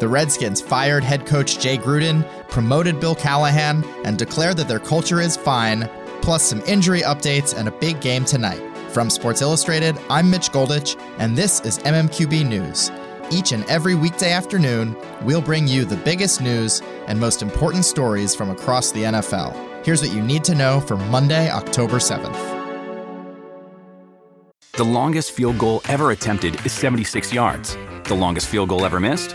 The Redskins fired head coach Jay Gruden, promoted Bill Callahan, and declared that their culture is fine, plus some injury updates and a big game tonight. From Sports Illustrated, I'm Mitch Goldich, and this is MMQB News. Each and every weekday afternoon, we'll bring you the biggest news and most important stories from across the NFL. Here's what you need to know for Monday, October 7th. The longest field goal ever attempted is 76 yards. The longest field goal ever missed?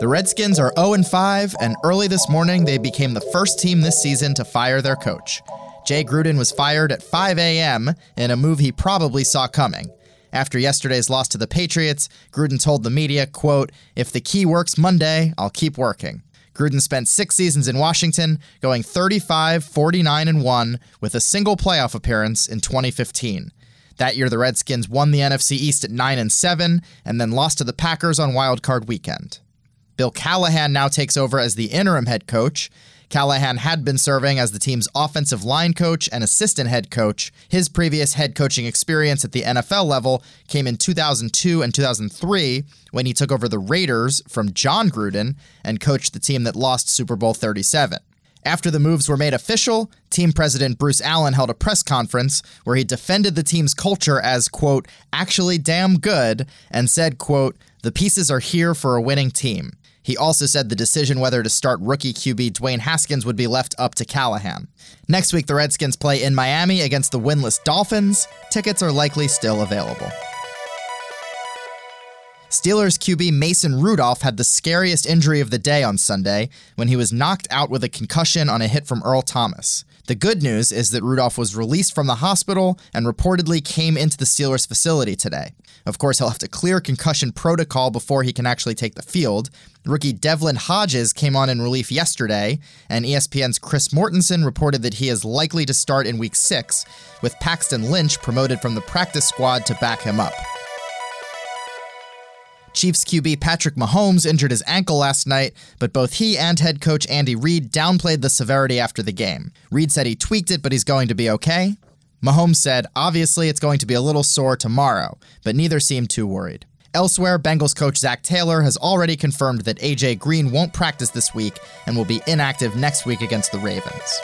The Redskins are 0 5, and early this morning they became the first team this season to fire their coach. Jay Gruden was fired at 5 a.m. in a move he probably saw coming. After yesterday's loss to the Patriots, Gruden told the media, quote, If the key works Monday, I'll keep working. Gruden spent six seasons in Washington, going 35, 49, and 1 with a single playoff appearance in 2015. That year, the Redskins won the NFC East at 9 and 7 and then lost to the Packers on Wild Card weekend. Bill Callahan now takes over as the interim head coach. Callahan had been serving as the team's offensive line coach and assistant head coach. His previous head coaching experience at the NFL level came in 2002 and 2003 when he took over the Raiders from Jon Gruden and coached the team that lost Super Bowl 37. After the moves were made official, team president Bruce Allen held a press conference where he defended the team's culture as, quote, actually damn good, and said, quote, the pieces are here for a winning team. He also said the decision whether to start rookie QB Dwayne Haskins would be left up to Callahan. Next week, the Redskins play in Miami against the winless Dolphins. Tickets are likely still available. Steelers QB Mason Rudolph had the scariest injury of the day on Sunday when he was knocked out with a concussion on a hit from Earl Thomas. The good news is that Rudolph was released from the hospital and reportedly came into the Steelers facility today. Of course, he'll have to clear concussion protocol before he can actually take the field. Rookie Devlin Hodges came on in relief yesterday, and ESPN's Chris Mortensen reported that he is likely to start in week six, with Paxton Lynch promoted from the practice squad to back him up. Chiefs QB Patrick Mahomes injured his ankle last night, but both he and head coach Andy Reid downplayed the severity after the game. Reid said he tweaked it, but he's going to be okay. Mahomes said, obviously it's going to be a little sore tomorrow, but neither seemed too worried. Elsewhere, Bengals coach Zac Taylor has already confirmed that AJ Green won't practice this week and will be inactive next week against the Ravens.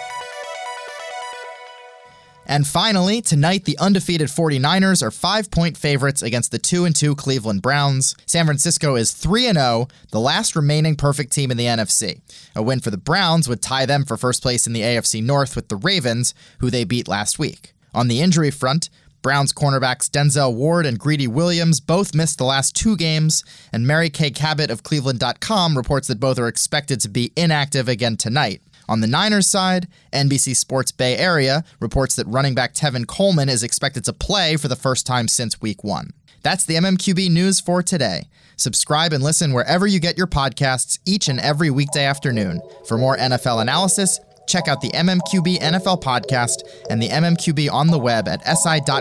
And finally, tonight the undefeated 49ers are 5-point favorites against the 2 and 2 Cleveland Browns. San Francisco is 3 and 0, the last remaining perfect team in the NFC. A win for the Browns would tie them for first place in the AFC North with the Ravens, who they beat last week. On the injury front, Browns cornerbacks Denzel Ward and Greedy Williams both missed the last two games, and Mary Kay Cabot of Cleveland.com reports that both are expected to be inactive again tonight. On the Niners side, NBC Sports Bay Area reports that running back Tevin Coleman is expected to play for the first time since week one. That's the MMQB news for today. Subscribe and listen wherever you get your podcasts each and every weekday afternoon. For more NFL analysis, check out the MMQB NFL podcast and the MMQB on the web at si.com/nfl.